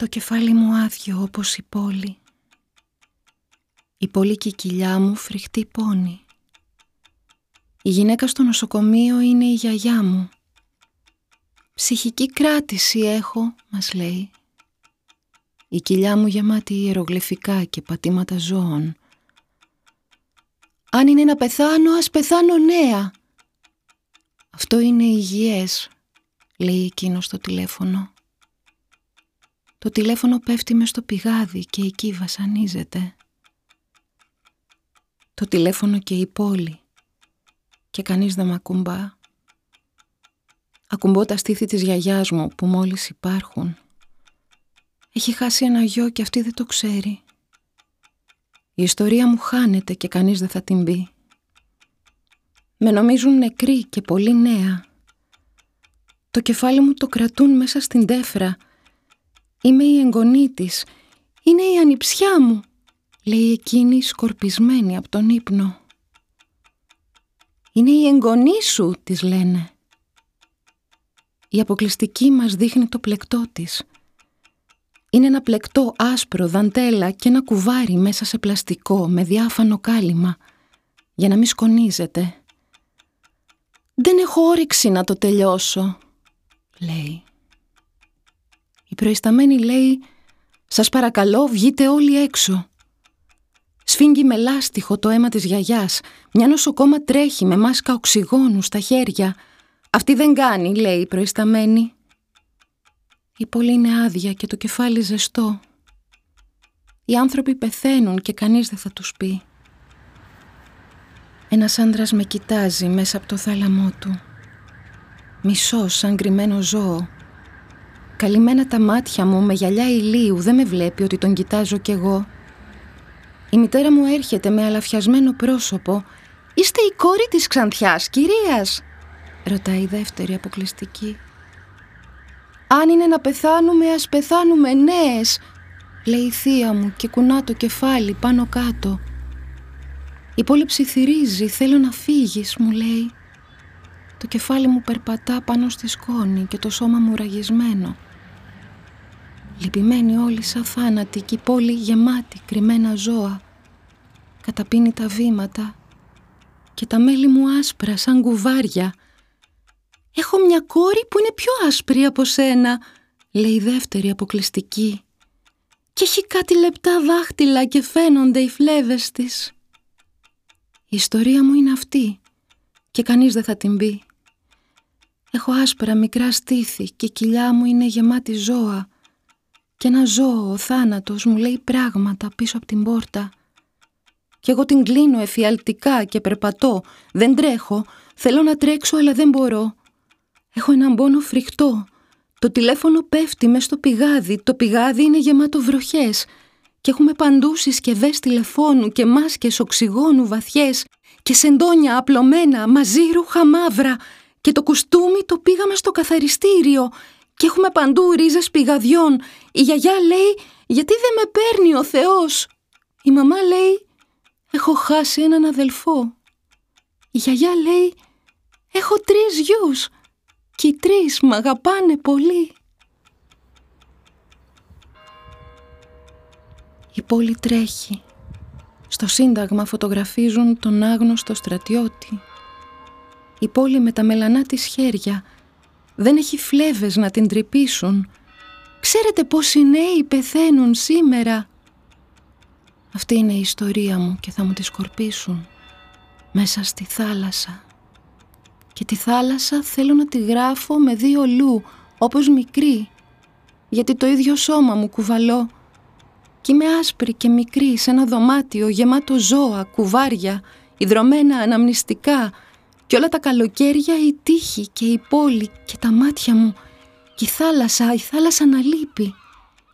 Το κεφάλι μου άδειο όπως η πόλη. Η πόλη και η κοιλιά μου φρικτή πόνη. Η γυναίκα στο νοσοκομείο είναι η γιαγιά μου. Ψυχική κράτηση έχω, μας λέει. Η κοιλιά μου γεμάτη ιερογλυφικά και πατήματα ζώων. Αν είναι να πεθάνω, ας πεθάνω νέα. Αυτό είναι υγιές, λέει εκείνος στο τηλέφωνο. Το τηλέφωνο πέφτει μες στο πηγάδι και εκεί βασανίζεται. Το τηλέφωνο και η πόλη και κανείς δεν μ' ακουμπά. Ακουμπώ τα στήθη της γιαγιάς μου που μόλις υπάρχουν. Έχει χάσει ένα γιο και αυτή δεν το ξέρει. Η ιστορία μου χάνεται και κανείς δεν θα την πει. Με νομίζουν νεκρή και πολύ νέα. Το κεφάλι μου το κρατούν μέσα στην τέφρα. Είμαι η εγγονή της. Είναι η ανιψιά μου, λέει εκείνη σκορπισμένη από τον ύπνο. Είναι η εγγονή σου, της λένε. Η αποκλειστική μας δείχνει το πλεκτό της. Είναι ένα πλεκτό άσπρο δαντέλα και ένα κουβάρι μέσα σε πλαστικό με διάφανο κάλυμα για να μην σκονίζεται. «Δεν έχω όρεξη να το τελειώσω», λέει. Η προϊσταμένη λέει «Σας παρακαλώ βγείτε όλοι έξω». Σφίγγει με λάστιχο το αίμα της γιαγιάς. Μια νοσοκόμα τρέχει με μάσκα οξυγόνου στα χέρια. «Αυτή δεν κάνει», λέει η προϊσταμένη. Η πόλη είναι άδεια και το κεφάλι ζεστό. Οι άνθρωποι πεθαίνουν και κανείς δεν θα τους πει. Ένας άντρας με κοιτάζει μέσα από το θάλαμό του. Μισός σαν κρυμμένο ζώο. Καλυμμένα τα μάτια μου με γυαλιά ηλίου δεν με βλέπει ότι τον κοιτάζω κι εγώ. Η μητέρα μου έρχεται με αλαφιασμένο πρόσωπο. «Είστε η κόρη της Ξανθιάς, κυρίας» ρωτάει η δεύτερη αποκλειστική. «Αν είναι να πεθάνουμε, ας πεθάνουμε νέες», λέει η θεία μου και κουνά το κεφάλι πάνω κάτω. Η πόλη ψιθυρίζει, θέλω να φύγεις, μου λέει. Το κεφάλι μου περπατά πάνω στη σκόνη και το σώμα μου ραγισμένο. Λυπημένη όλη σαν θάνατη και η πόλη γεμάτη κρυμμένα ζώα. Καταπίνει τα βήματα και τα μέλη μου άσπρα σαν κουβάρια. «Έχω μια κόρη που είναι πιο άσπρη από σένα», λέει η δεύτερη αποκλειστική. «Και έχει κάτι λεπτά δάχτυλα και φαίνονται οι φλέβες της». Η ιστορία μου είναι αυτή και κανείς δεν θα την πει. Έχω άσπρα μικρά στήθη και η κοιλιά μου είναι γεμάτη ζώα και ένα ζώο, ο θάνατος, μου λέει πράγματα πίσω από την πόρτα. Κι εγώ την κλείνω εφιαλτικά και περπατώ. Δεν τρέχω. Θέλω να τρέξω αλλά δεν μπορώ. Έχω έναν πόνο φρικτό. Το τηλέφωνο πέφτει μες στο πηγάδι. Το πηγάδι είναι γεμάτο βροχές. Και έχουμε παντού συσκευέ τηλεφώνου και μάσκες οξυγόνου βαθιές και σεντόνια απλωμένα μαζί ρούχα μαύρα και το κουστούμι το πήγαμε στο καθαριστήριο και έχουμε παντού ρίζες πηγαδιών. Η γιαγιά λέει «Γιατί δεν με παίρνει ο Θεός» Η μαμά λέει «Έχω χάσει έναν αδελφό». Η γιαγιά λέει «Έχω τρεις γιους και οι τρεις μ' αγαπάνε πολύ». Η πόλη τρέχει. Στο σύνταγμα φωτογραφίζουν τον άγνωστο στρατιώτη. Η πόλη με τα μελανά της χέρια δεν έχει φλέβες να την τρυπήσουν. Ξέρετε πόσοι νέοι πεθαίνουν σήμερα. Αυτή είναι η ιστορία μου και θα μου τη σκορπίσουν μέσα στη θάλασσα. Και τη θάλασσα θέλω να τη γράφω με δύο λου, όπως μικρή, γιατί το ίδιο σώμα μου κουβαλώ κι είμαι άσπρη και μικρή σε ένα δωμάτιο γεμάτο ζώα, κουβάρια, ιδρωμένα αναμνηστικά και όλα τα καλοκαίρια η τύχη και η πόλη και τα μάτια μου και η θάλασσα, η θάλασσα να λείπει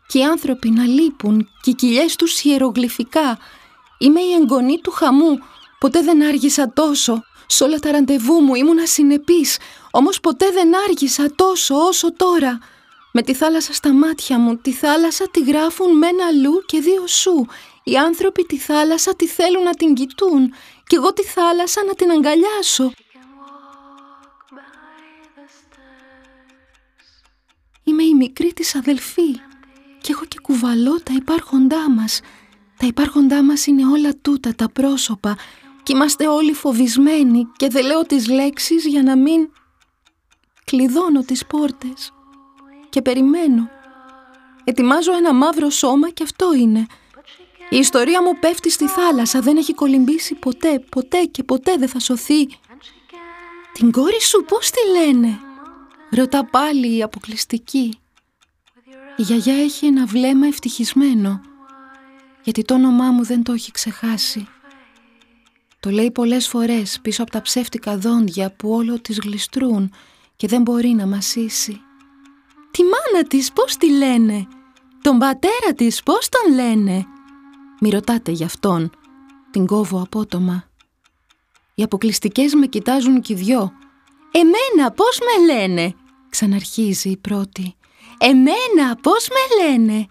και οι άνθρωποι να λείπουν και οι κοιλιές τους ιερογλυφικά. Είμαι η εγγονή του χαμού, ποτέ δεν άργησα τόσο. Σε όλα τα ραντεβού μου ήμουν συνεπής, όμως ποτέ δεν άργησα τόσο όσο τώρα. Με τη θάλασσα στα μάτια μου, τη θάλασσα τη γράφουν με ένα λου και δύο σου. Οι άνθρωποι τη θάλασσα τη θέλουν να την κοιτούν και εγώ τη θάλασσα να την αγκαλιάσω. Είμαι η μικρή της αδελφή και έχω και κουβαλώ τα υπάρχοντά μας. Τα υπάρχοντά μας είναι όλα τούτα τα πρόσωπα και είμαστε όλοι φοβισμένοι και δεν λέω τις λέξεις για να μην κλειδώνω τις πόρτες και περιμένω. Ετοιμάζω ένα μαύρο σώμα και αυτό είναι. Η ιστορία μου πέφτει στη θάλασσα, δεν έχει κολυμπήσει ποτέ, ποτέ και ποτέ δεν θα σωθεί. Την κόρη σου πώς τη λένε, ρωτά πάλι η αποκλειστική. Η γιαγιά έχει ένα βλέμμα ευτυχισμένο, γιατί το όνομά μου δεν το έχει ξεχάσει. Το λέει πολλές φορές πίσω από τα ψεύτικα δόντια που όλο τις γλιστρούν και δεν μπορεί να μασίσει. Τη μάνα της πώς τη λένε, τον πατέρα της πώς τον λένε; Μη ρωτάτε γι' αυτόν, την κόβω απότομα. Οι αποκλειστικές με κοιτάζουν κι δυο. «Εμένα πώς με λένε» ξαναρχίζει η πρώτη. «Εμένα πώς με λένε»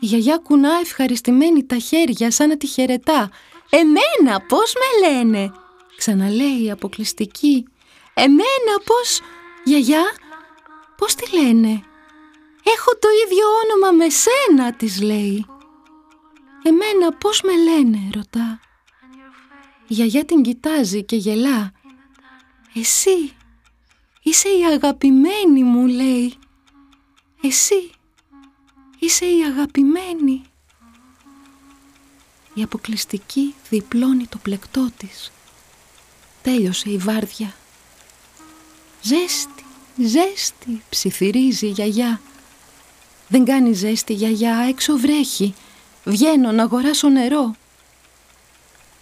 Η γιαγιά κουνά ευχαριστημένη τα χέρια σαν να τη χαιρετά. «Εμένα πώς με λένε» Ξαναλέει η αποκλειστική. «Εμένα πώς... Γιαγιά, πώς τη λένε» «Έχω το ίδιο όνομα με σένα» της λέει. «Εμένα πώς με λένε» ρωτά. Η γιαγιά την κοιτάζει και γελά. «Εσύ, είσαι η αγαπημένη μου» λέει. «Εσύ, είσαι η αγαπημένη». Η αποκλειστική διπλώνει το πλεκτό της. Τέλειωσε η βάρδια. «Ζέστη, ζέστη», ψιθυρίζει η γιαγιά. «Δεν κάνει ζέστη γιαγιά, έξω βρέχει. Βγαίνω να αγοράσω νερό».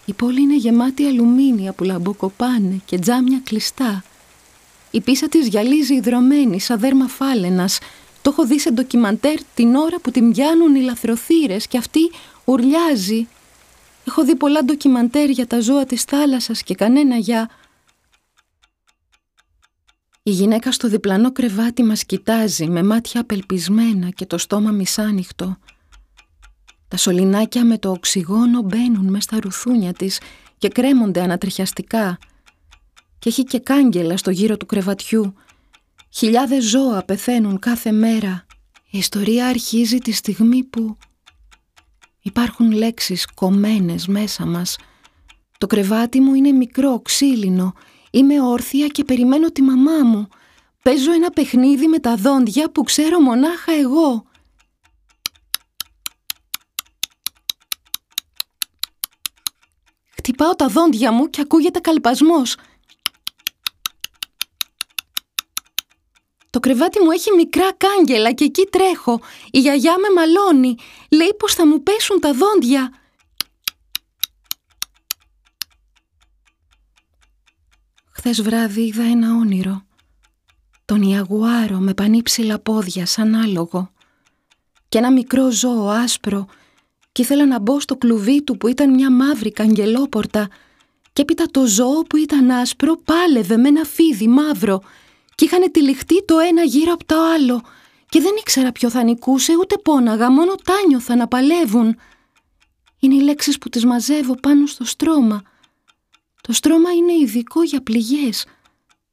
Η πόλη είναι γεμάτη αλουμίνια που λαμποκοπάνε και τζάμια κλειστά. Η πίσα της γυαλίζει υδρωμένη σαν δέρμα φάλαινας. Το έχω δει σε ντοκιμαντέρ την ώρα που την πιάνουν οι λαθροθύρες και αυτή ουρλιάζει. Έχω δει πολλά ντοκιμαντέρ για τα ζώα της θάλασσας και κανένα για... Η γυναίκα στο διπλανό κρεβάτι μας κοιτάζει με μάτια απελπισμένα και το στόμα μισάνυχτο. Τα σωληνάκια με το οξυγόνο μπαίνουν μέσα στα ρουθούνια της και κρέμονται ανατριχιαστικά. Και έχει και κάγκελα στο γύρο του κρεβατιού. Χιλιάδες ζώα πεθαίνουν κάθε μέρα. Η ιστορία αρχίζει τη στιγμή που υπάρχουν λέξεις κομμένες μέσα μας. Το κρεβάτι μου είναι μικρό, ξύλινο. Είμαι όρθια και περιμένω τη μαμά μου. Παίζω ένα παιχνίδι με τα δόντια που ξέρω μονάχα εγώ. Χτυπάω τα δόντια μου και ακούγεται καλπασμός. Το κρεβάτι μου έχει μικρά κάγκελα και εκεί τρέχω. Η γιαγιά με μαλώνει. Λέει πως θα μου πέσουν τα δόντια. Χθες βράδυ είδα ένα όνειρο. Τον Ιαγουάρο με πανύψηλα πόδια σαν άλογο. Και ένα μικρό ζώο άσπρο και ήθελα να μπω στο κλουβί του που ήταν μια μαύρη καγγελόπορτα και έπειτα το ζώο που ήταν άσπρο πάλευε με ένα φίδι μαύρο και είχαν τυλιχτεί το ένα γύρω από το άλλο και δεν ήξερα ποιο θα νικούσε ούτε πόναγα, μόνο τα νιώθα να παλεύουν. Είναι οι λέξεις που τις μαζεύω πάνω στο στρώμα. Το στρώμα είναι ειδικό για πληγές,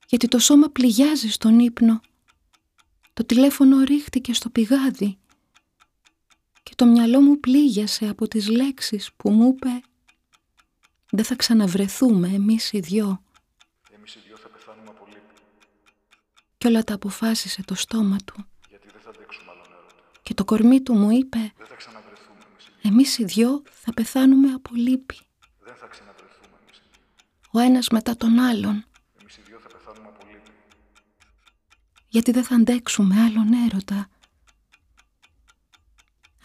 γιατί το σώμα πληγιάζει στον ύπνο. Το τηλέφωνο ρίχτηκε στο πηγάδι και το μυαλό μου πλήγιασε από τις λέξεις που μου είπε «Δεν θα ξαναβρεθούμε εμείς οι δυο». Εμείς οι δυο θα πεθάνουμε από λύπη. Κι όλα τα αποφάσισε το στόμα του. Γιατί δεν θα αντέξουμε άλλον έρωτα. Και το κορμί του μου είπε Δεν θα ξαναβρεθούμε εμείς οι δυο. «Εμείς οι δυο θα πεθάνουμε από λύπη». Δεν θα ξαναβρεθούμε εμείς οι δυο. Ο ένας μετά τον άλλον. Εμείς οι δυο θα πεθάνουμε από λύπη. Γιατί δεν θα αντέξουμε άλλον έρωτα.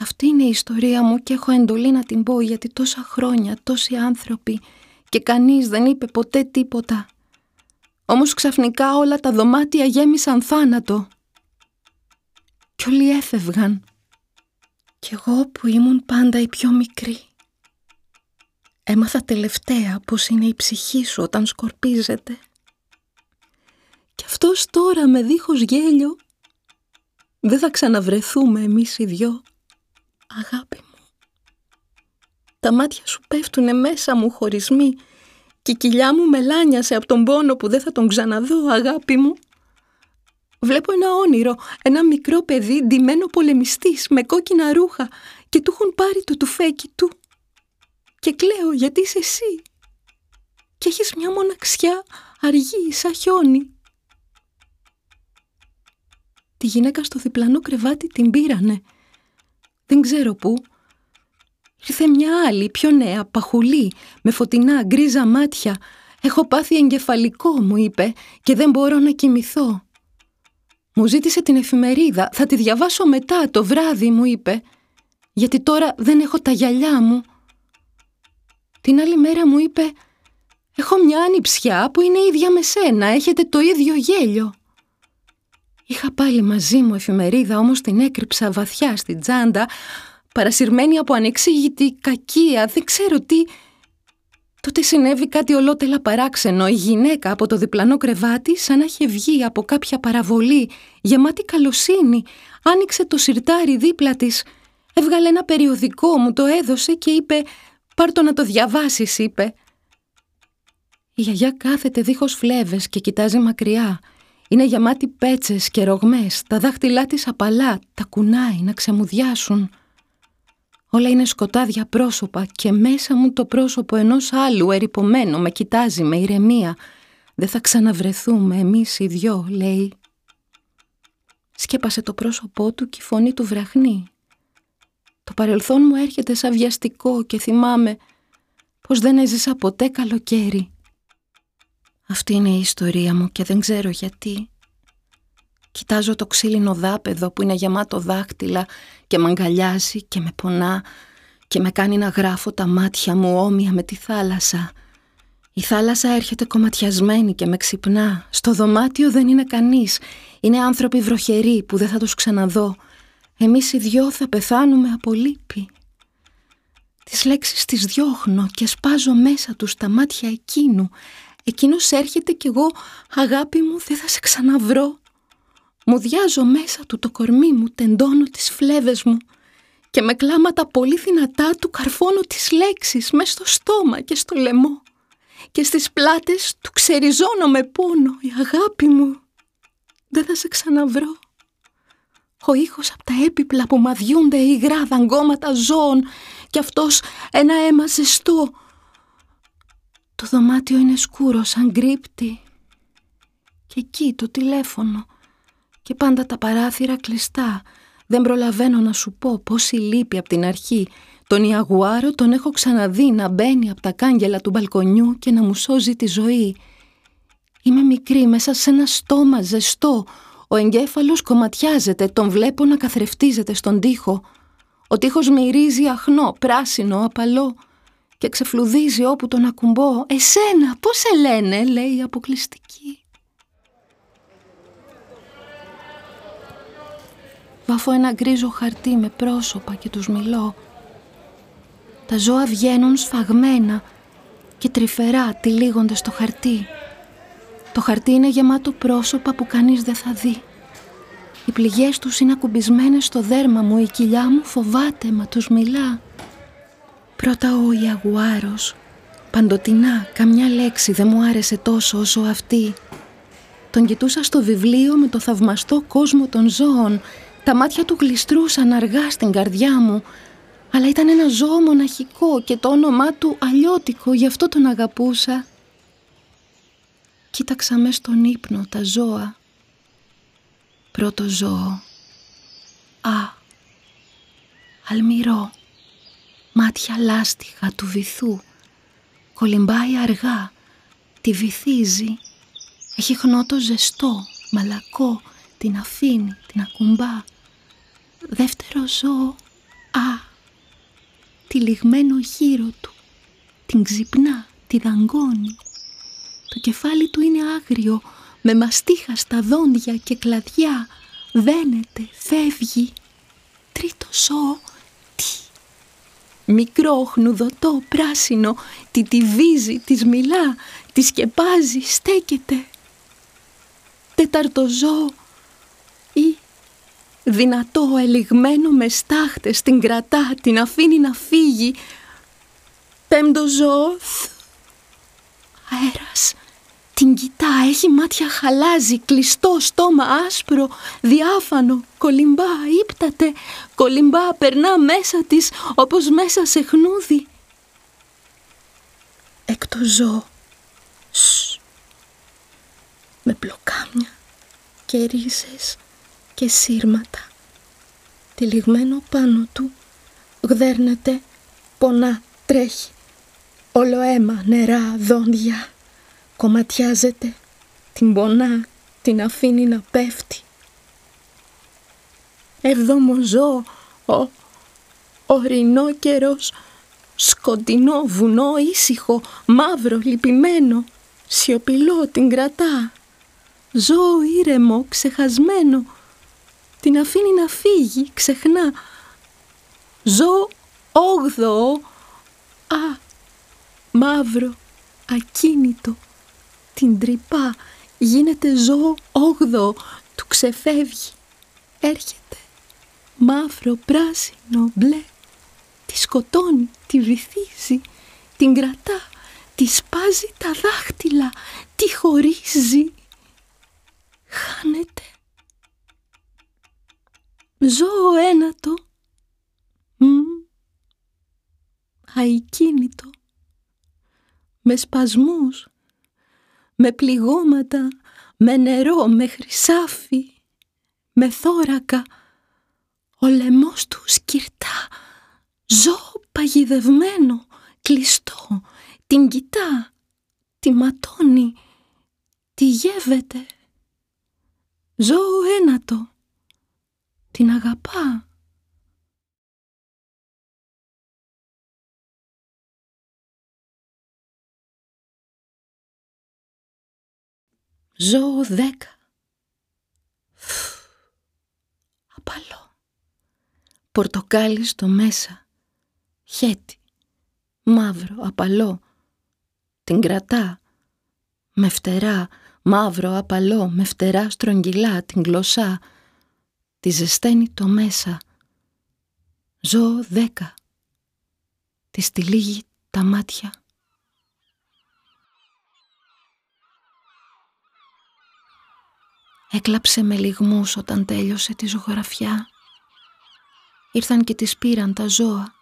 Αυτή είναι η ιστορία μου και έχω εντολή να την πω γιατί τόσα χρόνια, τόσοι άνθρωποι και κανείς δεν είπε ποτέ τίποτα. Όμως ξαφνικά όλα τα δωμάτια γέμισαν θάνατο. Κι όλοι έφευγαν. Κι εγώ που ήμουν πάντα η πιο μικρή. Έμαθα τελευταία πως είναι η ψυχή σου όταν σκορπίζεται. Κι αυτός τώρα με δίχως γέλιο δεν θα ξαναβρεθούμε εμείς οι δυο αγάπη μου. Τα μάτια σου πέφτουνε μέσα μου χωρισμοί και η κοιλιά μου μελάνιασε από τον πόνο που δεν θα τον ξαναδώ, αγάπη μου. Βλέπω ένα όνειρο, ένα μικρό παιδί ντυμένο πολεμιστής με κόκκινα ρούχα και του έχουν πάρει το τουφέκι του. Και κλαίω γιατί είσαι εσύ. Και έχεις μια μοναξιά αργή σαν χιόνι. Τη γυναίκα στο διπλανό κρεβάτι την πήρανε. Δεν ξέρω πού. Ήρθε μια άλλη, πιο νέα, παχουλή, με φωτεινά γκρίζα μάτια. Έχω πάθει εγκεφαλικό, μου είπε, και δεν μπορώ να κοιμηθώ. Μου ζήτησε την εφημερίδα, θα τη διαβάσω μετά, το βράδυ, μου είπε, γιατί τώρα δεν έχω τα γυαλιά μου. Την άλλη μέρα μου είπε, έχω μια ανιψιά που είναι ίδια με σένα, έχετε το ίδιο γέλιο. Είχα πάλι μαζί μου εφημερίδα, όμως την έκρυψα βαθιά στην τσάντα, παρασυρμένη από ανεξήγητη κακία, δεν ξέρω τι... Τότε συνέβη κάτι ολότελα παράξενο. Η γυναίκα από το διπλανό κρεβάτι, σαν να είχε βγει από κάποια παραβολή, γεμάτη καλοσύνη, άνοιξε το σιρτάρι δίπλα της, έβγαλε ένα περιοδικό, μου το έδωσε και είπε «Πάρ' το να το διαβάσεις», είπε. Η γιαγιά κάθεται δίχως φλέβες και κοιτάζει μακριά. Είναι γεμάτη πέτσες και ρογμές, τα δάχτυλά της απαλά, τα κουνάει να ξεμουδιάσουν. Όλα είναι σκοτάδια πρόσωπα και μέσα μου το πρόσωπο ενός άλλου ερυπωμένο με κοιτάζει με ηρεμία. Δεν θα ξαναβρεθούμε εμείς οι δυο, λέει. Σκέπασε το πρόσωπό του και η φωνή του βραχνεί. Το παρελθόν μου έρχεται σαν βιαστικό και θυμάμαι πως δεν έζησα ποτέ καλοκαίρι. Αυτή είναι η ιστορία μου και δεν ξέρω γιατί. Κοιτάζω το ξύλινο δάπεδο που είναι γεμάτο δάχτυλα και με αγκαλιάζει και με πονά και με κάνει να γράφω τα μάτια μου όμοια με τη θάλασσα. Η θάλασσα έρχεται κομματιασμένη και με ξυπνά. Στο δωμάτιο δεν είναι κανείς. Είναι άνθρωποι βροχεροί που δεν θα τους ξαναδώ. Εμείς οι δυο θα πεθάνουμε από λύπη. Τις λέξεις τις διώχνω και σπάζω μέσα τους τα μάτια εκείνου. Εκείνος έρχεται κι εγώ, αγάπη μου, δεν θα σε ξαναβρω. Μου διάζω μέσα του το κορμί μου, τεντώνω τις φλέβες μου και με κλάματα πολύ δυνατά του καρφώνω τις λέξεις μέσα στο στόμα και στο λαιμό και στις πλάτες του ξεριζώνω με πόνο η αγάπη μου. Δεν θα σε ξαναβρω. Ο ήχος από τα έπιπλα που μαδιούνται υγρά δαγκώματα ζώων και αυτός ένα αίμα ζεστό. Το δωμάτιο είναι σκούρο σαν κρύπτη και εκεί το τηλέφωνο και πάντα τα παράθυρα κλειστά. Δεν προλαβαίνω να σου πω πόση λύπη από την αρχή. Τον Ιαγουάρο τον έχω ξαναδεί να μπαίνει από τα κάγκελα του μπαλκονιού και να μου σώζει τη ζωή. Είμαι μικρή μέσα σε ένα στόμα ζεστό. Ο εγκέφαλος κομματιάζεται, τον βλέπω να καθρεφτίζεται στον τοίχο. Ο τοίχος μυρίζει αχνό, πράσινο, απαλό και ξεφλουδίζει όπου τον ακουμπώ. «Εσένα, πώς σε λένε» λέει αποκλειστική. Βαφώ ένα γκρίζο χαρτί με πρόσωπα και τους μιλώ. Τα ζώα βγαίνουν σφαγμένα και τρυφερά τυλίγονται στο χαρτί. Το χαρτί είναι γεμάτο πρόσωπα που κανείς δεν θα δει. Οι πληγές τους είναι ακουμπισμένες στο δέρμα μου, η κοιλιά μου φοβάται μα τους μιλά. Πρώτα ο Ιαγουάρος, παντοτινά, καμιά λέξη δεν μου άρεσε τόσο όσο αυτή. Τον κοιτούσα στο βιβλίο με το θαυμαστό κόσμο των ζώων τα μάτια του γλιστρούσαν αργά στην καρδιά μου, αλλά ήταν ένα ζώο μοναχικό και το όνομά του αλλιώτικο, γι' αυτό τον αγαπούσα. Κοίταξα μες στον ύπνο τα ζώα. Πρώτο ζώο. Α, αλμυρό, μάτια λάστιχα του βυθού. Κολυμπάει αργά, τη βυθίζει. Έχει χνότο ζεστό, μαλακό, την αφήνει, την ακουμπά. Δεύτερο ζώο, α, τυλιγμένο γύρω του, την ξυπνά, τη δαγκώνει. Το κεφάλι του είναι άγριο, με μαστίχα στα δόντια και κλαδιά, δένεται, φεύγει. Τρίτο ζώο, τι, μικρό, χνουδωτό, πράσινο, τη τη βίζει, της μιλά, τη σκεπάζει, στέκεται. Τέταρτο ζώο, ή δυνατό, ελιγμένο με στάχτες, την κρατά, την αφήνει να φύγει. Πέμπτο ζώο, αέρας, την κοιτά κοιτά, έχει μάτια χαλάζει, κλειστό στόμα άσπρο, διάφανο, κολυμπά, ύπταται, κολυμπά, περνά μέσα της όπως μέσα σε χνούδι. Έκτο ζώο, με πλοκάμια και ρίζες και σύρματα. Τυλιγμένο πάνω του, γδέρνεται, πονά, τρέχει. Όλο αίμα, νερά, δόντια. Κομματιάζεται, την πονά, την αφήνει να πέφτει. Εβδόμο ζώο, ο ορεινό καιρός, σκοτεινό βουνό, ήσυχο, μαύρο, λυπημένο, σιωπηλό την κρατά. Ζώο ήρεμο, ξεχασμένο, την αφήνει να φύγει, ξεχνά. Ζω όγδοο, α, μαύρο, ακίνητο, την τρυπά, γίνεται ζώο όγδοο, του ξεφεύγει. Έρχεται, μαύρο, πράσινο, μπλε, τη σκοτώνει, τη βυθίζει, την κρατά, τη σπάζει τα δάχτυλα, τη χωρίζει. Χάνεται. Ζώο ένατο, μ, αικίνητο, με σπασμούς, με πληγώματα, με νερό, με χρυσάφι, με θώρακα, ο λαιμός του σκυρτά, ζώο παγιδευμένο, κλειστό, την κοιτά, τη ματώνει, τη γεύεται. Ζώο ένατο, την αγαπά. Ζώο δέκα. Απαλό. Πορτοκάλι στο μέσα. Χέτι. Μαύρο, απαλό. Την κρατά. Με φτερά, μαύρο, απαλό, με φτερά στρογγυλά, την γλωσσά τη ζεσταίνει το μέσα. Ζω δέκα. Τη στυλίγει τα μάτια. Έκλαψε με λιγμούς όταν τέλειωσε τη ζωγραφιά. Ήρθαν και τη πήραν τα ζώα.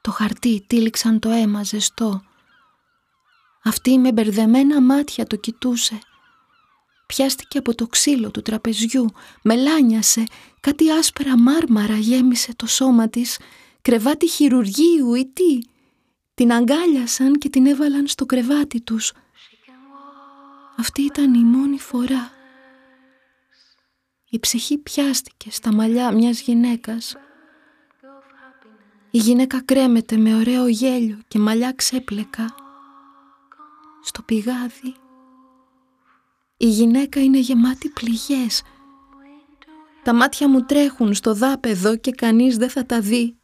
Το χαρτί τύλιξαν το αίμα ζεστό. Αυτή με μπερδεμένα μάτια το κοιτούσε πιάστηκε από το ξύλο του τραπεζιού, μελάνιασε, κάτι άσπρα μάρμαρα γέμισε το σώμα της, κρεβάτι χειρουργείου ή τι. Την αγκάλιασαν και την έβαλαν στο κρεβάτι τους. Αυτή ήταν η μόνη φορά. Η ψυχή πιάστηκε στα μαλλιά μιας γυναίκας. Η γυναίκα κρέμεται με ωραίο γέλιο και μαλλιά ξέπλεκα. Στο πηγάδι η γυναίκα είναι γεμάτη πληγές. Τα μάτια μου τρέχουν στο δάπεδο και κανείς δεν θα τα δει.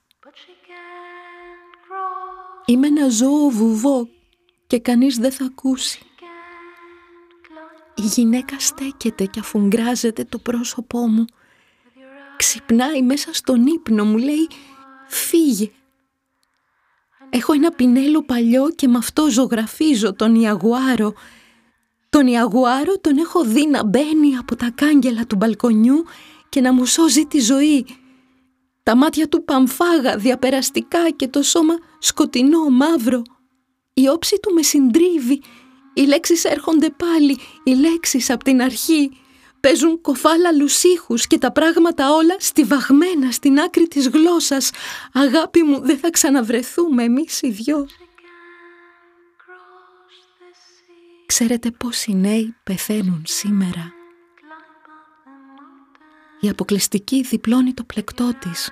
Είμαι ένα ζώο βουβό και κανείς δεν θα ακούσει. Η γυναίκα στέκεται και αφουγκράζεται το πρόσωπό μου. Ξυπνάει μέσα στον ύπνο μου, λέει «Φύγε». Έχω ένα πινέλο παλιό και με αυτό ζωγραφίζω τον Ιαγουάρο τον Ιαγουάρο τον έχω δει να μπαίνει από τα κάγκελα του μπαλκονιού και να μου σώζει τη ζωή. Τα μάτια του παμφάγα διαπεραστικά και το σώμα σκοτεινό μαύρο. Η όψη του με συντρίβει. Οι λέξεις έρχονται πάλι, οι λέξεις από την αρχή. Παίζουν κοφάλα λουσίχους και τα πράγματα όλα στιβαγμένα στην άκρη της γλώσσας. Αγάπη μου, δεν θα ξαναβρεθούμε εμείς οι δυο. Ξέρετε πόσοι νέοι πεθαίνουν σήμερα. Η αποκλειστική διπλώνει το πλεκτό της.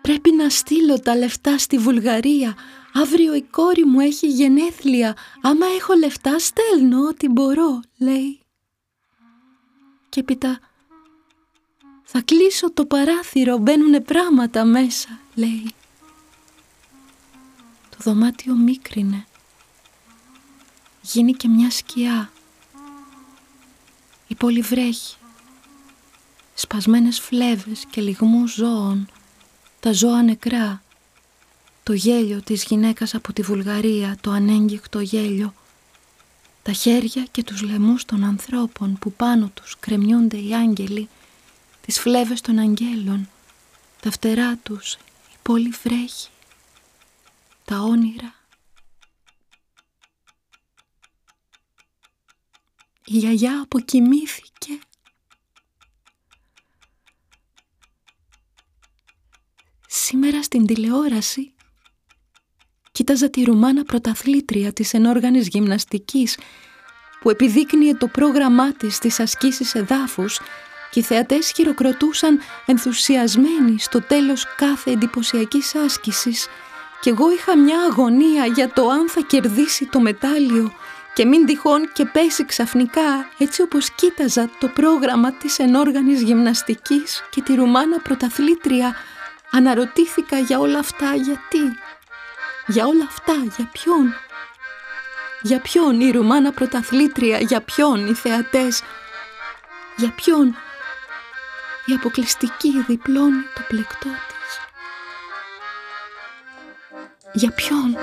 Πρέπει να στείλω τα λεφτά στη Βουλγαρία. Αύριο η κόρη μου έχει γενέθλια. Άμα έχω λεφτά στέλνω ό,τι μπορώ, λέει. Και έπειτα θα κλείσω το παράθυρο, μπαίνουνε πράγματα μέσα, λέει. Το δωμάτιο μίκρινε γίνει και μια σκιά. Η πόλη βρέχει. Σπασμένες φλέβες και λιγμούς ζώων, τα ζώα νεκρά, το γέλιο της γυναίκας από τη Βουλγαρία, το ανέγγιχτο γέλιο, Τα χέρια και τους λαιμούς των ανθρώπων που πάνω τους κρεμιούνται οι άγγελοι, τις φλέβες των αγγέλων, τα φτερά τους, η πόλη βρέχει, τα όνειρα. Η γιαγιά αποκοιμήθηκε. Σήμερα στην τηλεόραση κοίταζα τη Ρουμάνα πρωταθλήτρια της ενόργανης γυμναστικής που επιδείκνυε το πρόγραμμά της στις ασκήσεις εδάφους και οι θεατές χειροκροτούσαν ενθουσιασμένοι στο τέλος κάθε εντυπωσιακής άσκησης. Και εγώ είχα μια αγωνία για το αν θα κερδίσει το μετάλλιο και μην τυχόν και πέσει ξαφνικά έτσι όπως κοίταζα το πρόγραμμα της ενόργανης γυμναστικής και τη Ρουμάνα πρωταθλήτρια αναρωτήθηκα για όλα αυτά γιατί για όλα αυτά, για ποιον; Για ποιον η Ρουμάνα πρωταθλήτρια, για ποιον οι θεατές, για ποιον η αποκλειστική διπλώνει το πλεκτό της; Για ποιον;